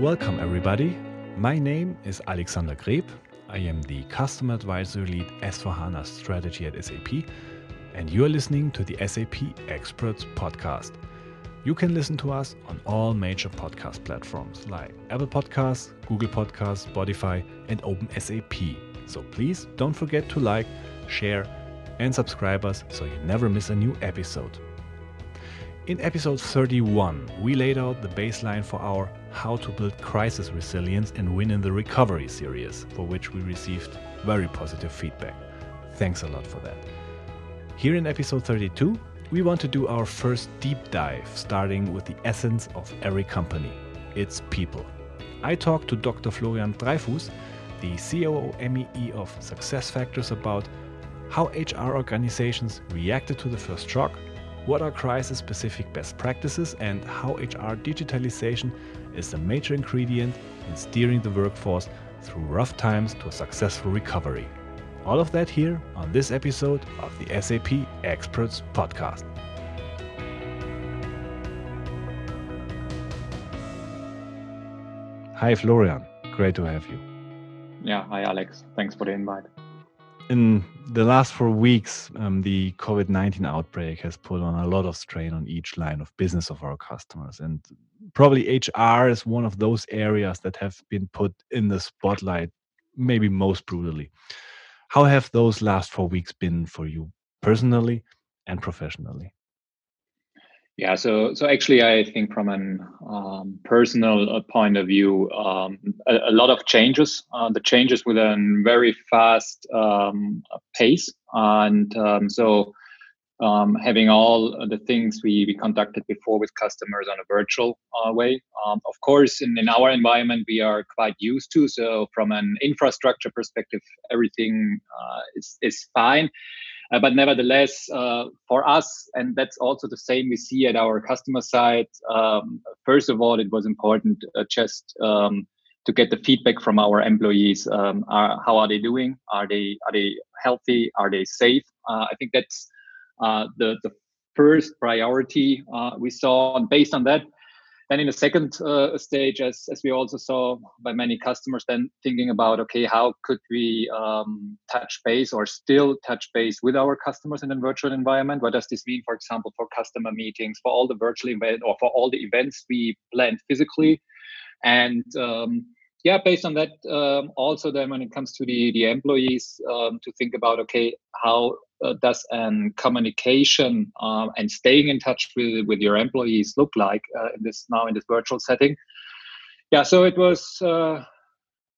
Welcome, everybody. My name is Alexander Greb. I am the Customer Advisory Lead S4HANA Strategy at SAP, and you are listening to the SAP Experts Podcast. You can listen to us on all major podcast platforms like Apple Podcasts, Google Podcasts, Spotify, and OpenSAP. So please don't forget to like, share, and subscribers so you never miss a new episode. In episode 31, we laid out the baseline for our How to Build Crisis Resilience and Win in the Recovery series, for which we received very positive feedback. Thanks a lot for that. Here in episode 32, we want to do our first deep dive, starting with the essence of every company its people. I talked to Dr. Florian Dreyfus, the COO MEE of SuccessFactors, about how HR organizations reacted to the first shock what are crisis specific best practices and how HR digitalization is a major ingredient in steering the workforce through rough times to a successful recovery. All of that here on this episode of the SAP Experts Podcast. Hi, Florian. Great to have you. Yeah, hi, Alex. Thanks for the invite in the last four weeks, um, the COVID 19 outbreak has put on a lot of strain on each line of business of our customers. And probably HR is one of those areas that have been put in the spotlight, maybe most brutally. How have those last four weeks been for you personally and professionally? Yeah, so so actually, I think from an um, personal uh, point of view, um, a, a, lot of changes. Uh, the changes with a very fast um, pace, and um, so um, having all the things we, we conducted before with customers on a virtual uh, way. Um, of course, in, in our environment, we are quite used to. So from an infrastructure perspective, everything uh, is is fine. Uh, but nevertheless, uh, for us, and that's also the same we see at our customer side. Um, first of all, it was important uh, just um, to get the feedback from our employees. Um, are, how are they doing? Are they are they healthy? Are they safe? Uh, I think that's uh, the the first priority uh, we saw, and based on that, then in the second uh, stage, as, as we also saw by many customers, then thinking about, okay, how could we um, touch base or still touch base with our customers in a virtual environment? What does this mean, for example, for customer meetings, for all the virtual events or for all the events we planned physically? And um, yeah, based on that, um, also then when it comes to the, the employees, um, to think about, okay, how does an communication um, and staying in touch with, with your employees look like uh, in this now in this virtual setting? Yeah, so it was uh,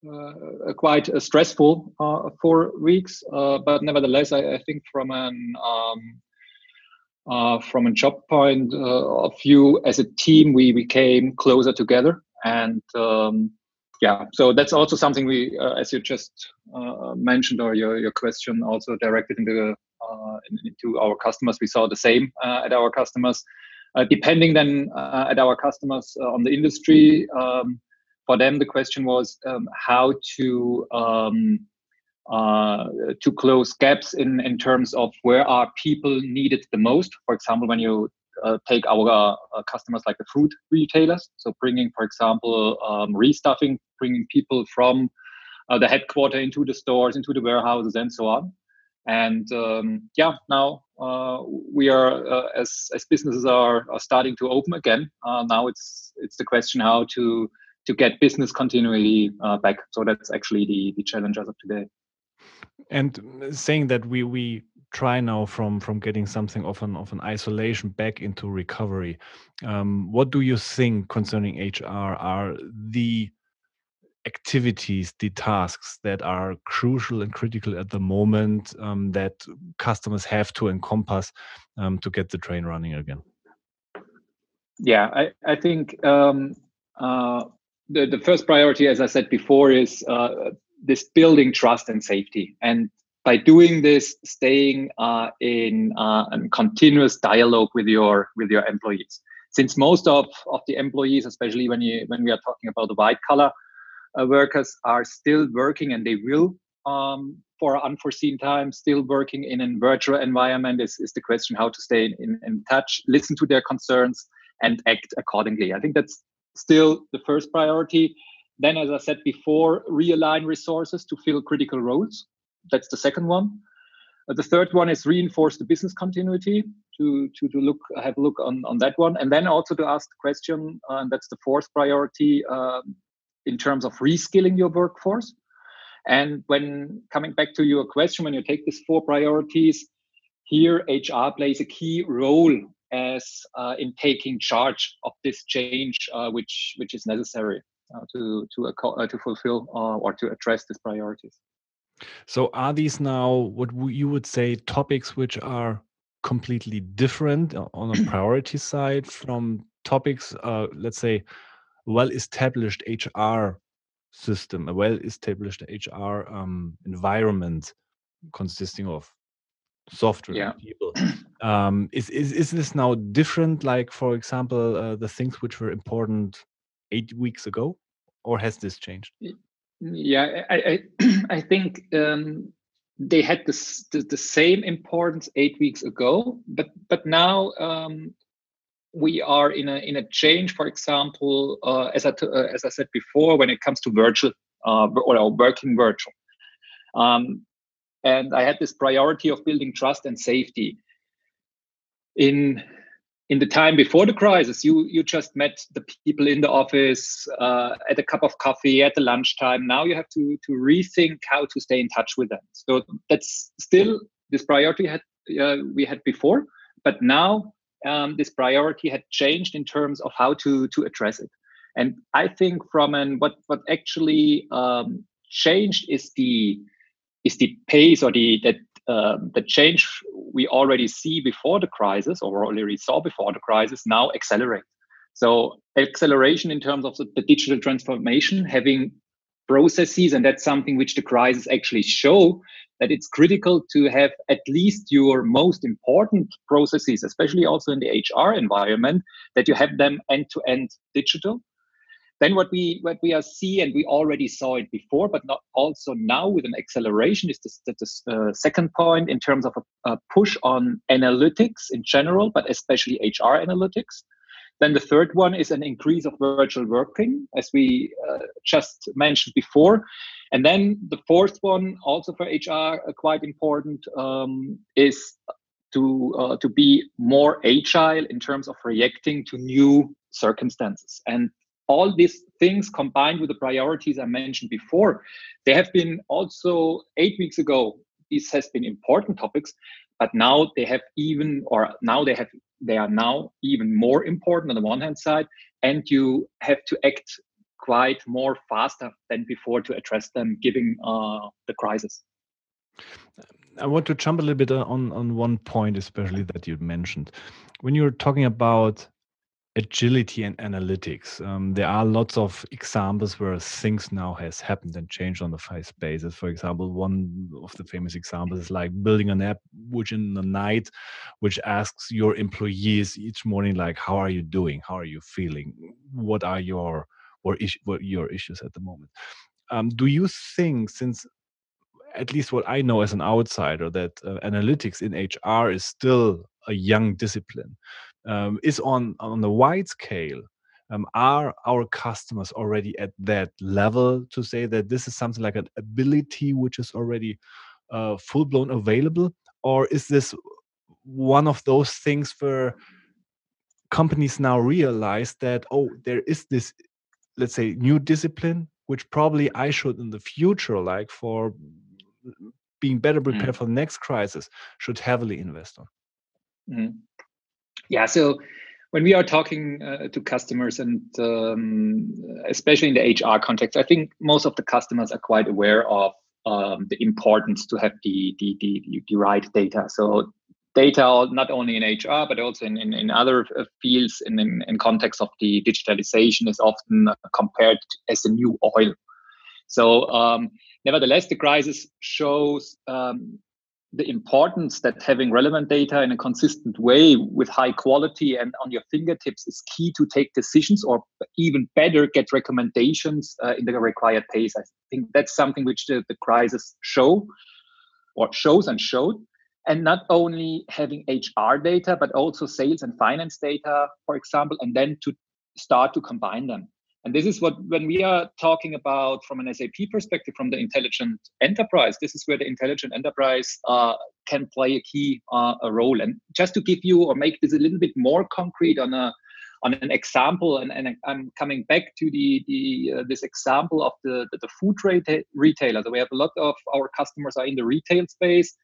uh quite stressful uh, four weeks, uh, but nevertheless, I, I, think from an um, from a job point of view, as a team, we became closer together and. Um, yeah, so that's also something we, as you just mentioned, or your, your question also directed into uh, into our customers. We saw the same uh, at our customers. Uh, depending then at our customers on the industry, um, for them the question was um, how to um, uh, to close gaps in in terms of where are people needed the most. For example, when you uh, take our uh, customers like the food retailers, so bringing, for example, um, restuffing, bringing people from the headquarter into the stores, into the warehouses, and so on and um, yeah now uh, we are uh, as as businesses are, are starting to open again uh, now it's it's the question how to to get business continuity uh, back. So that's actually the the challenge as of today. And saying that we we try now from from getting something of an of an isolation back into recovery um, what do you think concerning hr are the activities, the tasks that are crucial and critical at the moment um, that customers have to encompass um, to get the train running again? Yeah, I, I think um, uh, the, the first priority, as I said before, is uh, this building trust and safety. And by doing this, staying uh, in uh, a continuous dialogue with your with your employees. Since most of, of the employees, especially when you when we are talking about the white collar workers are still working and they will um, for unforeseen times, still working in a virtual environment is, is the question how to stay in, in touch, listen to their concerns, and act accordingly. I think that's still the first priority. Then, as I said before, realign resources to fill critical roles. That's the second one. Uh, the third one is reinforce the business continuity to, to, to look have a look on, on that one. And then also to ask the question, uh, and that's the fourth priority um, in terms of reskilling your workforce. And when coming back to your question, when you take these four priorities, here HR plays a key role as uh, in taking charge of this change, uh, which which is necessary uh, to to uh, to fulfill uh, or to address these priorities. So, are these now what you would say topics which are completely different on a priority side from topics, uh, let's say, well-established HR system, a well-established HR um, environment consisting of software yeah. people. Um, is, is is this now different? Like, for example, uh, the things which were important eight weeks ago, or has this changed? Yeah, I I, I think um, they had this, the, the same importance eight weeks ago, but but now um, we are in a in a change. For example, uh, as I uh, as I said before, when it comes to virtual uh, or working virtual, um, and I had this priority of building trust and safety. In in the time before the crisis, you you just met the people in the office uh, at a cup of coffee at the lunchtime. Now you have to to rethink how to stay in touch with them. So that's still this priority had uh, we had before, but now um, this priority had changed in terms of how to to address it. And I think from an what what actually um, changed is the is the pace or the that um, the change we already see before the crisis or already saw before the crisis now accelerate. So acceleration in terms of the, the digital transformation, having processes, and that's something which the crisis actually show that it's critical to have at least your most important processes, especially also in the HR environment, that you have them end to end digital then what we what we are see, and we already saw it before, but not also now with an acceleration, is this, this uh, second point in terms of a, a, push on analytics in general, but especially HR analytics. Then the third one is an increase of virtual working, as we uh, just mentioned before. And then the fourth one, also for HR, uh, quite important, um, is to uh, to be more agile in terms of reacting to new circumstances. And all these things combined with the priorities I mentioned before, they have been also eight weeks ago. This has been important topics, but now they have even, or now they have, they are now even more important on the one hand side, and you have to act quite more faster than before to address them, given uh, the crisis. I want to jump a little bit on on one point, especially that you mentioned when you're talking about agility and analytics. Um, there are lots of examples where things now has happened and changed on the fast basis. For example, one of the famous examples is like building an app which in the night, which asks your employees each morning, like, how are you doing? How are you feeling? What are your or is, what your issues at the moment? Um, do you think since at least what I know as an outsider, that uh, analytics in HR is still a young discipline um, is on on the wide scale um, are our customers already at that level to say that this is something like an ability which is already uh, full blown available or is this one of those things where companies now realize that oh there is this let's say new discipline which probably i should in the future like for being better prepared mm. for the next crisis should heavily invest on mm. Yeah. So when we are talking uh, to customers and um, especially in the HR context, I think most of the customers are quite aware of um, the importance to have the, the, the, the right data. So data not only in HR but also in, in, in other uh, fields in, in, in context of the digitalization is often compared as the new oil. So um, nevertheless, the crisis shows um, the importance that having relevant data in a consistent way with high quality and on your fingertips is key to take decisions or even better get recommendations uh, in the required pace. I think that's something which the, the crisis show or shows and showed. And not only having hr data but also sales and finance data for example and then to start to combine them and this is what when we are talking about from an sap perspective from the intelligent enterprise this is where the intelligent enterprise uh, can play a key uh, a role and just to give you or make this a little bit more concrete on a on an example, and, and I'm coming back to the, the uh, this example of the, the, the food reta- retailer. So we have a lot of our customers are in the retail space.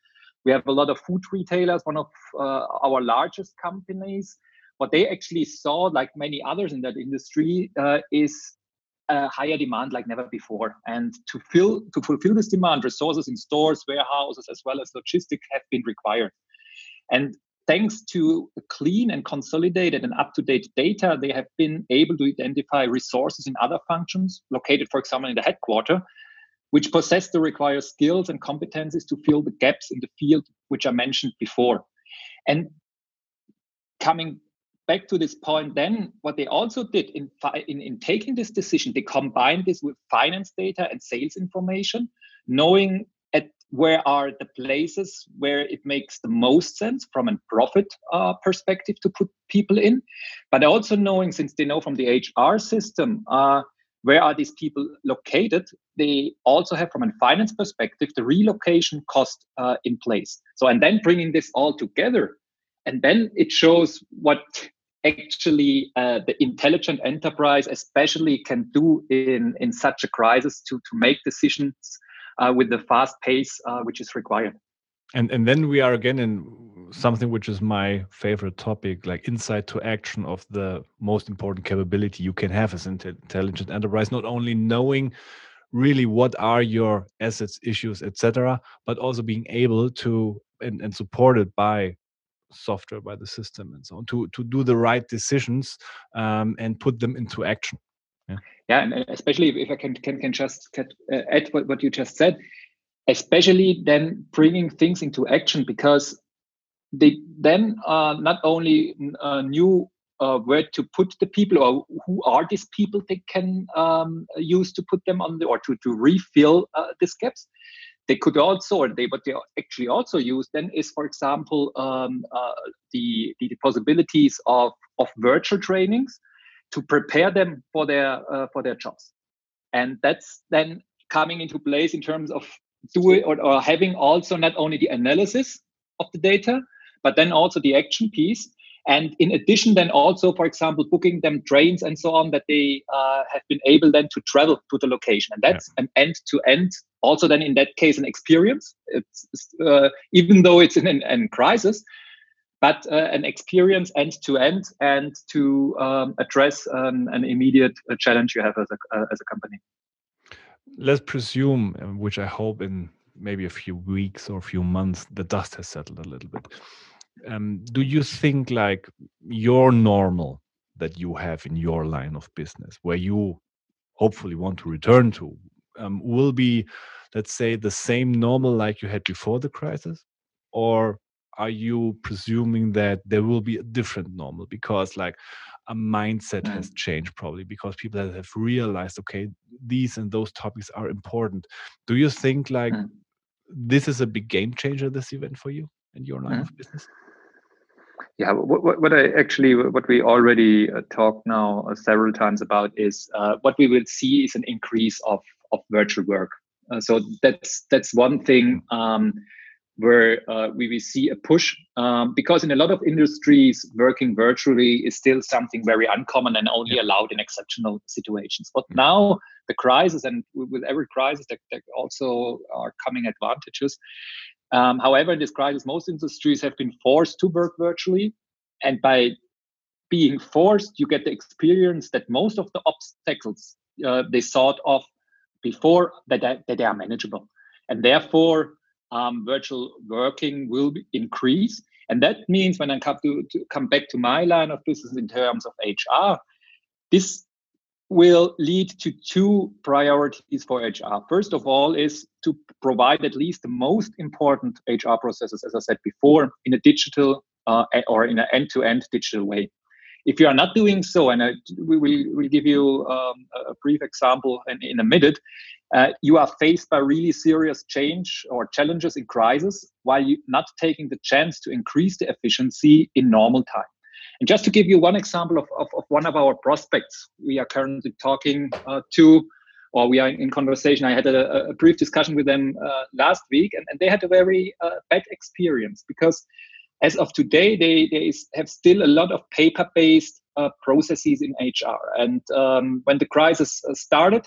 We have a lot of food retailers, one of uh, our largest companies. What they actually saw, like many others in that industry, uh, is a higher demand like never before. And to fill to fulfill this demand, resources in stores, warehouses, as well as logistics have been required. And thanks to clean and consolidated and up-to-date data, they have been able to identify resources in other functions located, for example, in the headquarter, which possess the required skills and competencies to fill the gaps in the field, which I mentioned before. And coming back to this point, then what they also did in, in, in taking this decision, they combined this with finance data and sales information, knowing at where are the places where it makes the most sense from a profit uh, perspective to put people in but also knowing since they know from the hr system uh, where are these people located they also have from a finance perspective the relocation cost uh, in place. So and then bringing this all together and then it shows what actually uh, the intelligent enterprise especially can do in in such a crisis to to make decisions uh, with the fast pace uh, which is required. And and then we are again in something which is my favorite topic, like insight to action of the most important capability you can have as an intelligent enterprise. Not only knowing really what are your assets, issues, etc., but also being able to and, and supported by software by the system and so on to to do the right decisions um, and put them into action. Yeah, yeah and especially if I can can, can just uh, add what, what you just said, especially then bringing things into action because they then uh, not only uh, knew uh, where to put the people or who are these people they can um, use to put them on the or to, to refill uh, these gaps they could also they what they actually also use then is for example um, uh, the, the possibilities of of virtual trainings to prepare them for their uh, for their jobs. And that's then coming into place in terms of doing or, or having also not only the analysis of the data but then also the action piece and in addition then also for example booking them trains and so on that they uh, have been able then to travel to the location and that's yeah. an end to end also then in that case an experience it's uh, even though it's in a crisis but uh, an experience end to end and to um, address um, an immediate uh, challenge you have as a, uh, as a company. Let's presume, uh, which I hope in maybe a few weeks or a few months, the dust has settled a little bit. Um, do you think like your normal that you have in your line of business, where you hopefully want to return to, um, will be, let's say, the same normal like you had before the crisis? Or are you presuming that there will be a different normal because like a mindset mm. has changed probably because people have realized okay these and those topics are important do you think like mm. this is a big game changer this event for you and your line mm. of business yeah what, what, i actually what we already uh, talked now uh, several times about is uh, what we will see is an increase of of virtual work so that's that's one thing mm. um, where uh, we will see a push um, because in a lot of industries working virtually is still something very uncommon and only yeah. allowed in exceptional situations but mm-hmm. now the crisis and with every crisis there, there also are coming advantages um, however in this crisis most industries have been forced to work virtually and by being forced you get the experience that most of the obstacles uh, they thought of before that, that they are manageable and therefore um, virtual working will increase. And that means when I come to, to come back to my line of business in terms of HR, this will lead to two priorities for HR. First of all, is to provide at least the most important HR processes, as I said before, in a digital uh, or in an end-to-end digital way. If you are not doing so, and I, we will we'll give you um, a brief example in, in a minute, uh, you are faced by really serious change or challenges in crisis while you not taking the chance to increase the efficiency in normal time. And just to give you one example of, of, of one of our prospects, we are currently talking uh, to, or we are in conversation. I had a, a brief discussion with them uh, last week, and, and, they had a very uh, bad experience because as of today, they, they have still a lot of paper based uh, processes in HR. And um, when the crisis uh, started,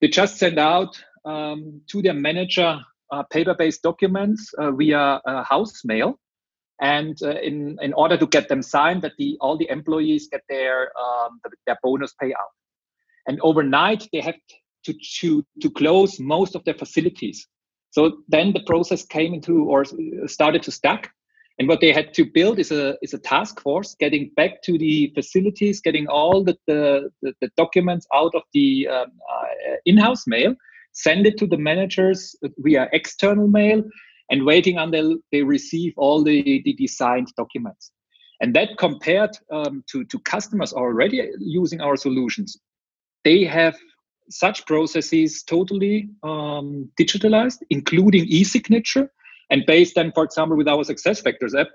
they just sent out um, to their manager uh, paper-based documents uh, via house mail, and uh, in in order to get them signed, that the all the employees get their um, their bonus payout. And overnight, they have to to to close most of their facilities. So then the process came into or started to stack, and what they had to build is a is a task force getting back to the facilities, getting all the the, the, the documents out of the um, uh, in-house mail, send it to the managers via external mail, and waiting until they receive all the, the designed documents. And that compared um, to, to customers already using our solutions, they have such processes totally um, digitalized, including e-signature, and based on, for example, with our SuccessFactors app,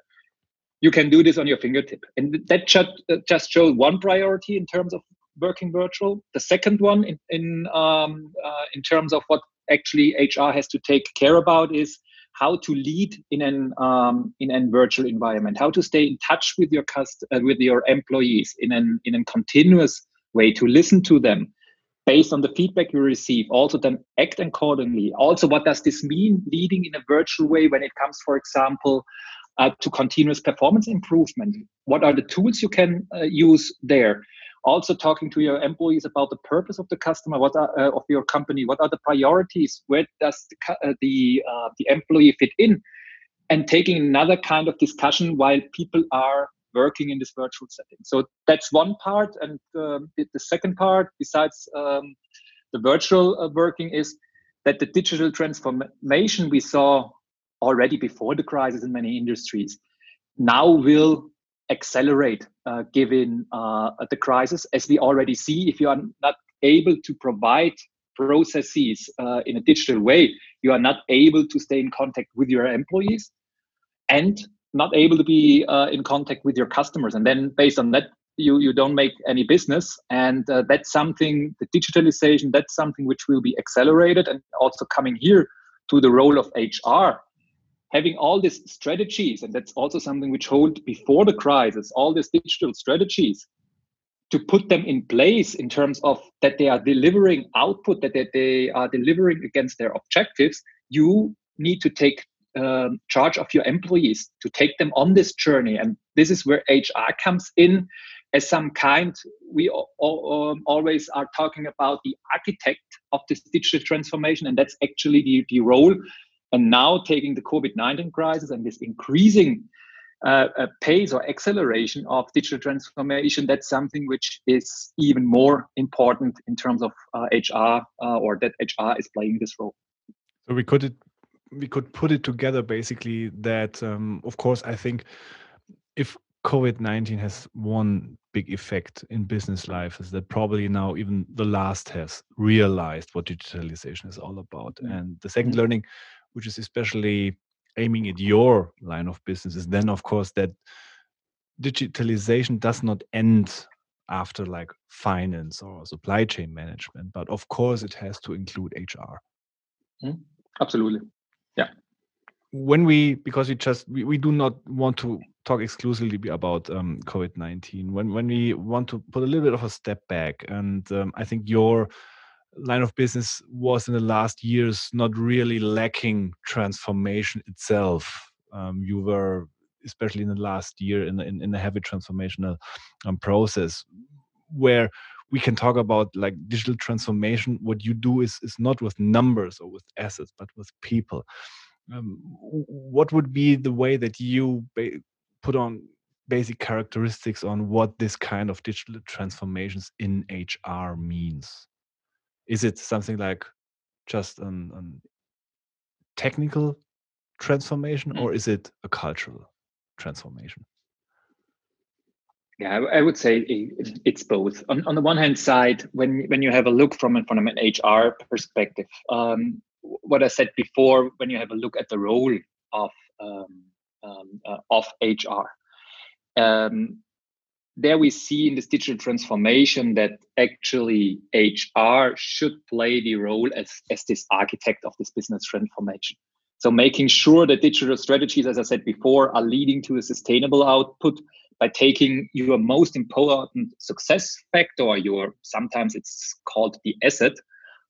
you can do this on your fingertip. And that just, just shows one priority in terms of working virtual. The second one in in, um, uh, in terms of what actually HR has to take care about is how to lead in an um, in an virtual environment, how to stay in touch with your cust- uh, with your employees in an in a continuous way, to listen to them, based on the feedback you receive, also then act accordingly. Also, what does this mean leading in a virtual way when it comes, for example, uh, to continuous performance improvement? What are the tools you can uh, use there? Also, talking to your employees about the purpose of the customer, what are, uh, of your company, what are the priorities, where does the uh, the, uh, the employee fit in, and taking another kind of discussion while people are working in this virtual setting. So that's one part. And um, the, second part, besides um, the virtual uh, working, is that the digital transformation we saw already before the crisis in many industries now will accelerate uh, given uh, the crisis, as we already see. If you are not able to provide processes uh, in a digital way, you are not able to stay in contact with your employees. And not able to be in contact with your customers and then based on that you you don't make any business and uh, that's something the digitalization that's something which will be accelerated and also coming here to the role of hr having all these strategies and that's also something which hold before the crisis all these digital strategies to put them in place in terms of that they are delivering output that they are delivering against their objectives you need to take um, charge of your employees to take them on this journey. And this is where hr comes in as some kind we um, always are talking about the architect of this digital transformation and that's actually the, the role and now taking the covid-19 crisis and this increasing uh, pace or acceleration of digital transformation that's something which is even more important in terms of uh, hr uh, or that hr is playing this role so we could we could put it together basically that um, of course i think if covid-19 has one big effect in business life is that probably now even the last has realized what digitalization is all about mm-hmm. and the second mm-hmm. learning which is especially aiming at your line of businesses, then of course that digitalization does not end after like finance or supply chain management but of course it has to include hr mm-hmm. absolutely. Yeah. When we because we just we, we do not want to talk exclusively about um, covid-19 when when we want to put a little bit of a step back and um, i think your line of business was in the last years not really lacking transformation itself. Um, you were especially in the last year in, in, in a heavy transformational um, process where we can talk about like digital transformation. What you do is is not with numbers or with assets but with people. Um, what would be the way that you put on basic characteristics on what this kind of digital transformations in hr means is it something like just an, an technical transformation mm. or is it a cultural transformation Yeah, I would say it's both. On, on the one hand side, when when you have a look from from an HR perspective, um, what I said before, when you have a look at the role of um, um, uh, of HR, um, there we see in this digital transformation that actually HR should play the role as as this architect of this business transformation. So making sure that digital strategies, as I said before, are leading to a sustainable output by taking your most important success factor, your sometimes it's called the asset.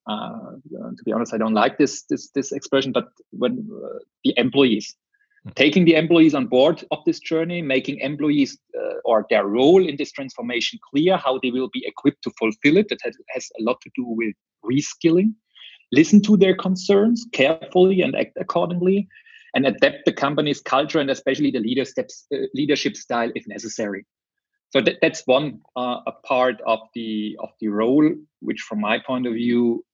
Uh, to be honest, I don't like this this this expression, but when uh, the employees. Taking the employees on board of this journey, making employees uh, or their role in this transformation clear, how they will be equipped to fulfill it. That has, has a lot to do with reskilling. Listen to their concerns carefully and act accordingly and adapt the company's culture and especially the leader steps, uh, leadership style if necessary. So that, that's one uh, a part of the of the role, which from my point of view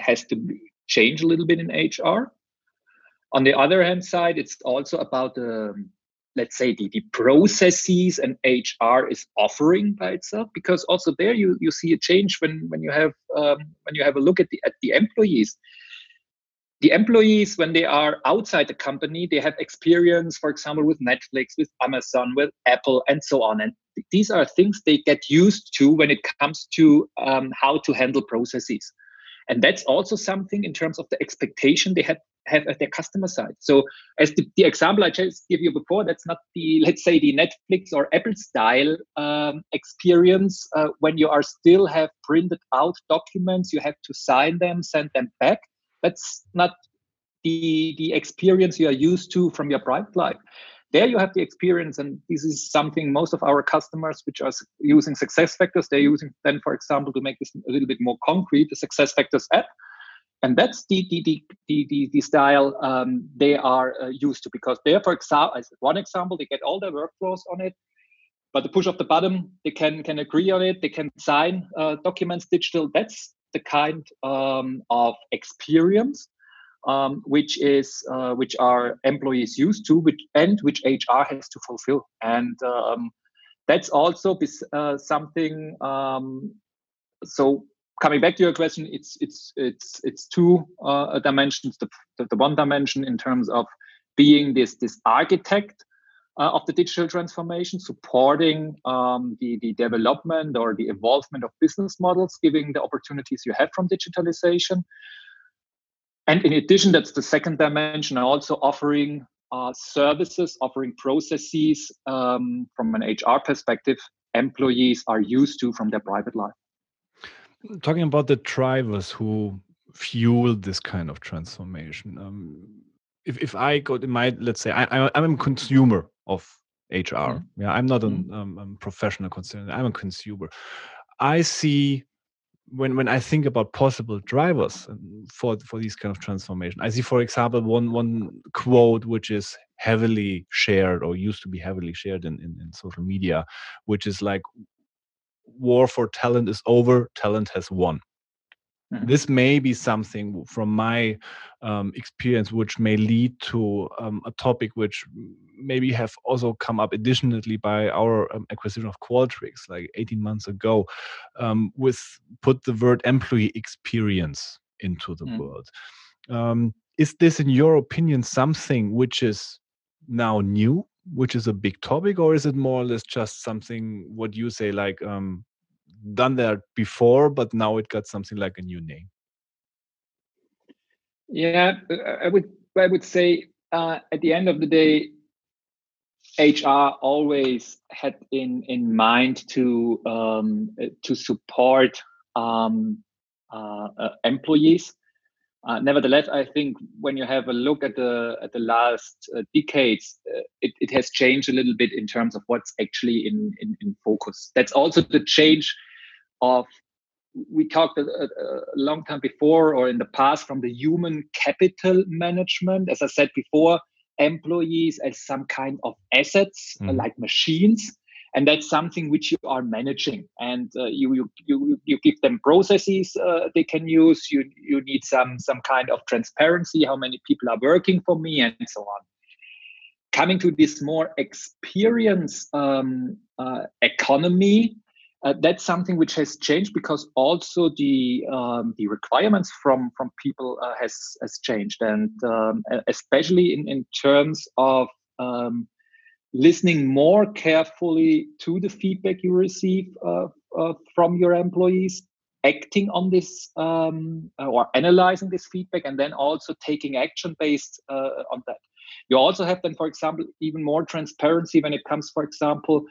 has to change a little bit in HR. On the other hand side, it's also about the um, let's say the, the processes and HR is offering by itself because also there you, you see a change when when you have um, when you have a look at the at the employees. The employees when they are outside the company they have experience for example with netflix with amazon with apple and so on. And these are things they get used to when it comes to um, how to handle processes. And that's also something in terms of the expectation they have have at their customer side. So as the, the example i just gave you before that's not the let's say the netflix or apple style um, experience uh, when you are still have printed out documents you have to sign them send them back. That's not the the experience you are used to from your private life. There you have the experience and this is something most of our customers which are using SuccessFactors they're using then for example to make this a little bit more concrete the SuccessFactors app and that's the the the the, the, style um, they are uh, used to because there for example as one example they get all their workflows on it but the push of the button they can can agree on it they can sign uh, documents digital that's the kind um, of experience um, which is uh, which our employees used to, which and which HR has to fulfill, and um, that's also uh, something. Um, so coming back to your question, it's it's it's it's two uh, dimensions. The, the, one dimension in terms of being this this architect uh, of the digital transformation, supporting um, the, the development or the evolvement of business models, giving the opportunities you have from digitalization. And in addition, that's the second dimension, also offering uh, services, offering processes um, from an HR perspective, employees are used to from their private life. Talking about the drivers who fuel this kind of transformation. Um, if, if I go to my, let's say, I, I, I'm a consumer of HR. Mm. Yeah, I'm not a mm. um, um, professional consumer. I'm a consumer. I see when when I think about possible drivers um, for for these kind of transformation. I see, for example, one one quote which is heavily shared or used to be heavily shared in, in, in social media, which is like war for talent is over, talent has won. Mm-hmm. This may be something from my um, experience which may lead to um, a topic which maybe have also come up additionally by our um, acquisition of Qualtrics like 18 months ago um, with put the word employee experience into the mm. world. Um, is this, in your opinion, something which is now new, which is a big topic, or is it more or less just something what you say like um, done that before, but now it got something like a new name. Yeah, I would I would say uh, at the end of the day, HR always had in in mind to um, to support um, uh, uh, employees. Uh, nevertheless, I think when you have a look at the at the last uh, decades, uh, it, it has changed a little bit in terms of what's actually in, in, in focus. That's also the change of we talked a, a, long time before or in the past from the human capital management as i said before employees as some kind of assets mm. like machines and that's something which you are managing. And uh, you, you you you give them processes uh, they can use. You you need some some kind of transparency how many people are working for me and so on. Coming to this more experience um, uh, economy uh, that's something which has changed because also the um, the requirements from from people uh, has has changed. And um, especially in in terms of um, listening more carefully to the feedback you receive uh, uh from your employees acting on this um, or analyzing this feedback and then also taking action based uh, on that. You also have then for example even more transparency when it comes for example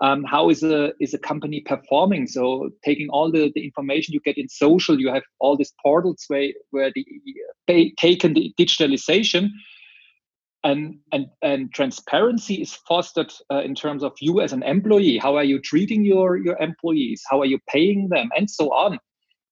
um, how is a is a company performing? So taking all the, the information you get in social you have all these portals where where the taken the digitalization and and and transparency is fostered uh, in terms of you as an employee. How are you treating your your employees? How are you paying them? And so on.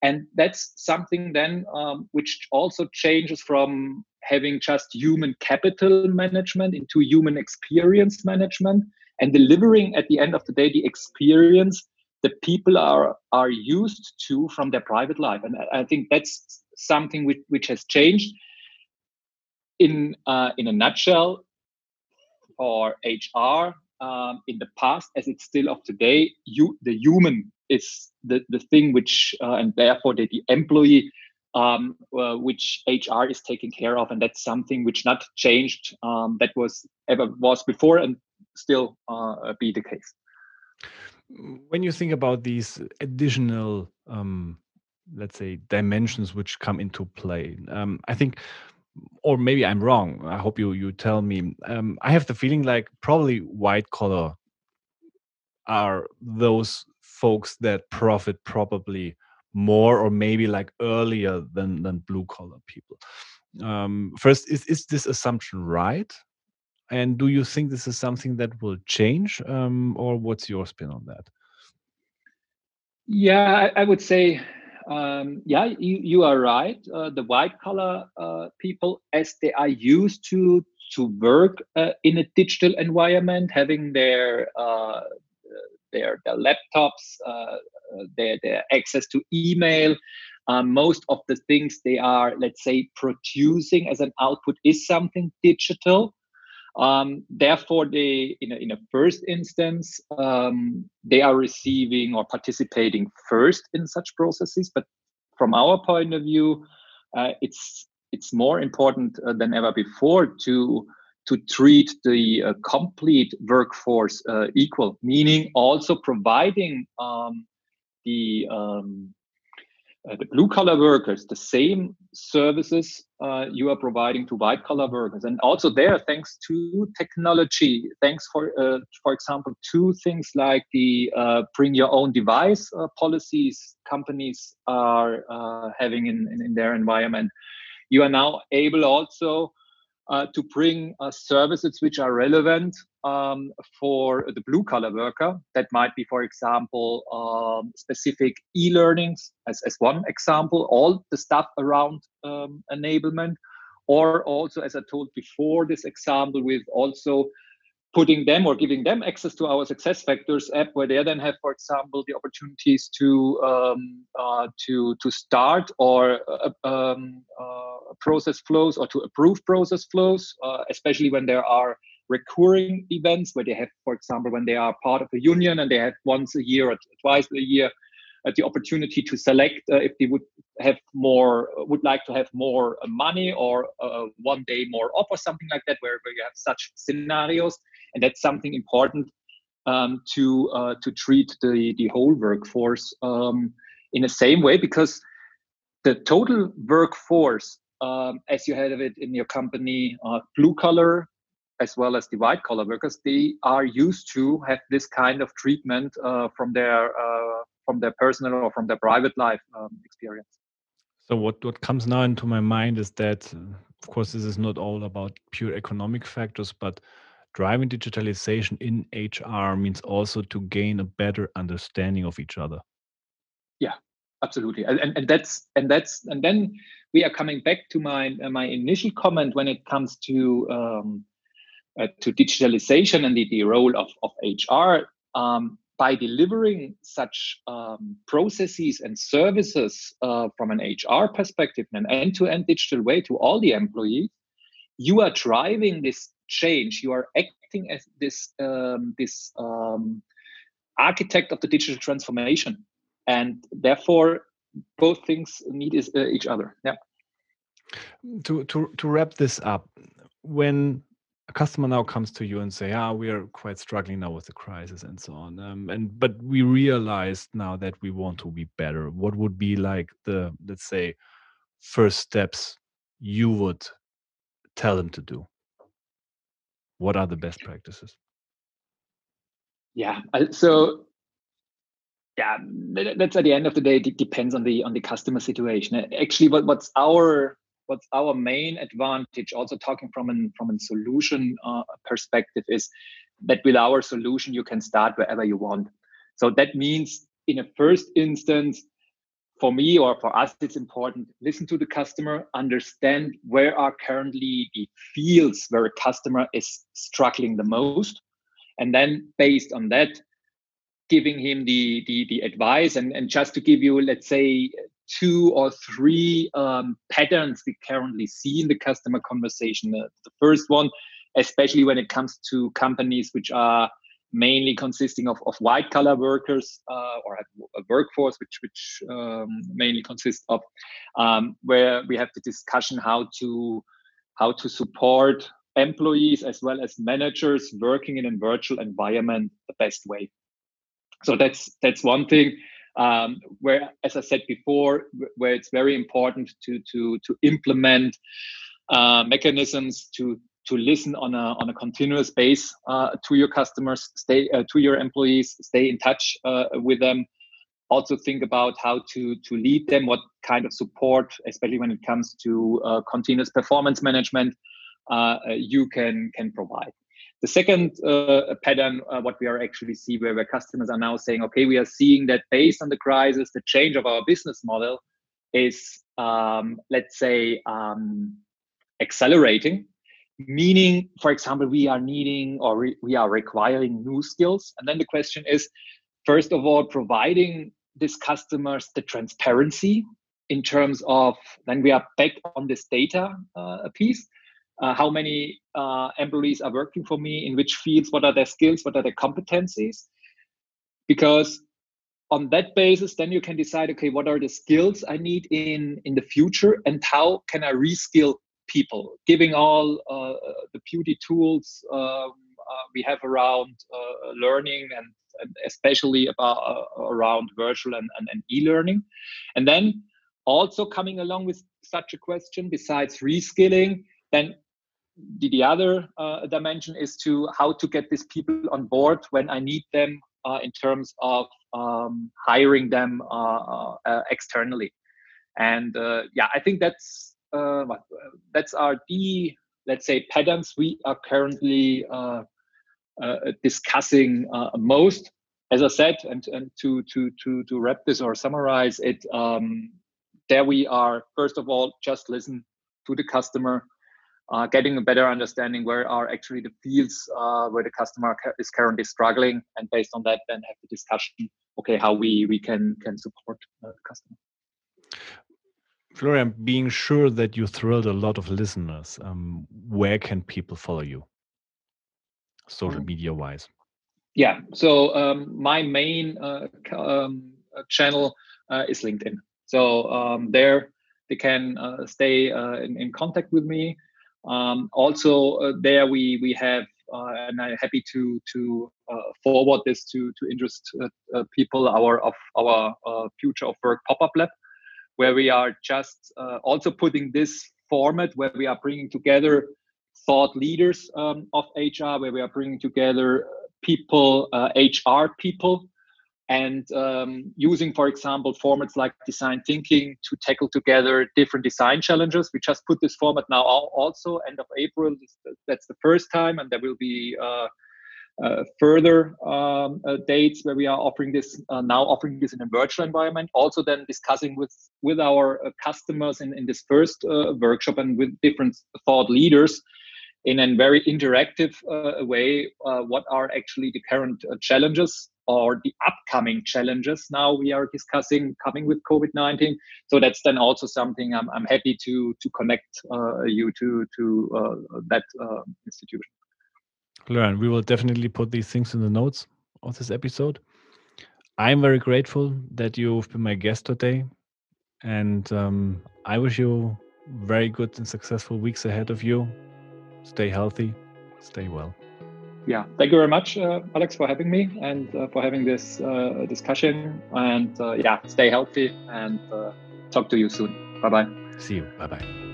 And that's something then um, which also changes from having just human capital management into human experience management and delivering at the end of the day the experience that people are are used to from their private life. And i think that's something which, which has changed in uh, in a nutshell for hr um, in the past as it's still of today you the human is the, the thing which uh, and therefore the, the employee um, uh, which HR is taking care of, and that's something which not changed. Um, that was ever was before, and still uh, be the case. When you think about these additional, um, let's say, dimensions which come into play, um, I think, or maybe I'm wrong. I hope you you tell me. Um, I have the feeling like probably white collar are those folks that profit probably more or maybe like earlier than than blue collar people um, first is is this assumption right and do you think this is something that will change, um, or what's your spin on that? Yeah, I, I would say, um, yeah, you, you are right. Uh, the white collar uh, people, as they are used to to work uh, in a digital environment, having their uh, their, their laptops, uh, uh, their their access to email. Um, most of the things they are, let's say, producing as an output is something digital. Um, therefore, they, in a, in a first instance, um, they are receiving or participating first in such processes. But from our point of view, uh, it's it's more important uh, than ever before to to treat the uh, complete workforce uh, equal, meaning also providing um, the um, uh, the blue collar workers the same services uh, you are providing to white collar workers. And also there thanks to technology thanks for uh, for example to things like the uh, bring your own device uh, policies companies are having in, in, in, their environment. You are now able also to bring services which are relevant um, for the blue collar worker. That might be, for example, um, specific e learnings as, as one example, all the stuff around um, enablement. Or also, as I told before, this example with also putting them or giving them access to our SuccessFactors app where they then have for example the opportunities to um, uh, to to start or uh, um, uh, process flows or to approve process flows uh, especially when there are recurring events where they have for example when they are part of a union and they have once a year or twice a year uh, the opportunity to select uh, if they would have more would like to have more money or one day more off or something like that where, where you have such scenarios. And that's something important um, to uh, to treat the the whole workforce um, in the same way because the total workforce, um, as you have it in your company, uh, blue collar as well as the white collar workers, they are used to have this kind of treatment uh, from their uh, from their personal or from their private life um, experience. So what what comes now into my mind is that, of course, this is not all about pure economic factors, but driving digitalization in HR means also to gain a better understanding of each other. Yeah, absolutely, and, and, and that's and that's and then we are coming back to my uh, my initial comment when it comes to um, uh, to digitalization and the, the role of of HR. Um, by delivering such um, processes and services uh, from an HR perspective in an end-to-end digital way to all the employees, you are driving this change. You are acting as this um, this um, architect of the digital transformation, and therefore both things need is, uh, each other. Yeah. To to to wrap this up, when a customer now comes to you and say, "Ah, we are quite struggling now with the crisis and so on," um, and but we realized now that we want to be better. What would be like the let's say first steps you would tell them to do? What are the best practices? Yeah, so yeah, that's at the end of the day. It depends on the on the customer situation. Actually, what, what's our what's our main advantage also talking from an from a solution uh, perspective is that with our solution you can start wherever you want. So that means in a first instance for me or for us it's important listen to the customer understand where are currently the fields where a customer is struggling the most and then based on that giving him the the, the advice. And, and just to give you let's say two or three um, patterns we currently see in the customer conversation. Uh, the first one, especially when it comes to companies which are mainly consisting of, of white collar workers uh, or a workforce which which um, mainly consists of um, where we have the discussion how to how to support employees as well as managers working in a virtual environment the best way so that's that's one thing um, where, as I said before, where it's very important to to to implement uh, mechanisms to to listen on a on a continuous base uh, to your customers, stay uh, to your employees, stay in touch uh, with them. Also think about how to to lead them, what kind of support, especially when it comes to uh, continuous performance management, uh, you can can provide. The second uh, pattern, uh, what we are actually see where, where customers are now saying, okay, we are seeing that based on the crisis, the change of our business model is, um, let's say, um, accelerating. Meaning, for example, we are needing or re- we are requiring new skills. And then the question is, first of all, providing these customers the transparency in terms of then we are back on this data uh, piece uh, how many uh, employees are working for me, in which fields, what are their skills, what are their competencies. Because on that basis, then you can decide, okay, what are the skills I need in, in the future and how can I reskill people, giving all uh, the beauty tools um, uh, we have around uh, learning and, and, especially about uh, around virtual and, and, and e-learning. And then also coming along with such a question, besides reskilling, then the, the other uh, dimension is to how to get these people on board when I need them uh, in terms of um, hiring them uh, uh externally. And uh, yeah, I think that's uh, that's our the let's say patterns we are currently discussing most. As I said, and, and to to to to wrap this or summarize it, um, there we are. First of all, just listen to the customer uh, getting a better understanding where are actually the fields uh, where the customer is currently struggling, and based on that, then have the discussion. Okay, how we we can can support uh, the customer. Florian, being sure that you thrilled a lot of listeners, um, where can people follow you, social mm. media wise? Yeah, so um, my main uh, um, channel uh, is LinkedIn. So um, there they can uh, stay uh, in, in, contact with me. Um, also, uh, there we we have, uh, and I'm happy to to uh, forward this to to interest uh, people our of our future of work pop up lab, where we are just also putting this format where we are bringing together thought leaders um, of HR, where we are bringing together people, HR people and um, using, for example, formats like design thinking to tackle together different design challenges. We just put this format now also end of April. That's the first time, and there will be uh, uh, further um, uh, dates where we are offering this uh, now offering this in a virtual environment. Also, then discussing with with our uh, customers in in this first uh, workshop and with different thought leaders in a very interactive way. what are actually the current challenges or the upcoming challenges now we are discussing coming with COVID-19. So that's then also something I'm, I'm happy to to connect uh, you to to uh, that uh, institution. Learn. We will definitely put these things in the notes of this episode. I'm very grateful that you've been my guest today. And um, I wish you very good and successful weeks ahead of you. Stay healthy, stay well. Yeah, thank you very much, uh, Alex, for having me and uh, for having this uh, discussion. And uh, yeah, stay healthy and uh, talk to you soon. Bye bye. See you. Bye bye.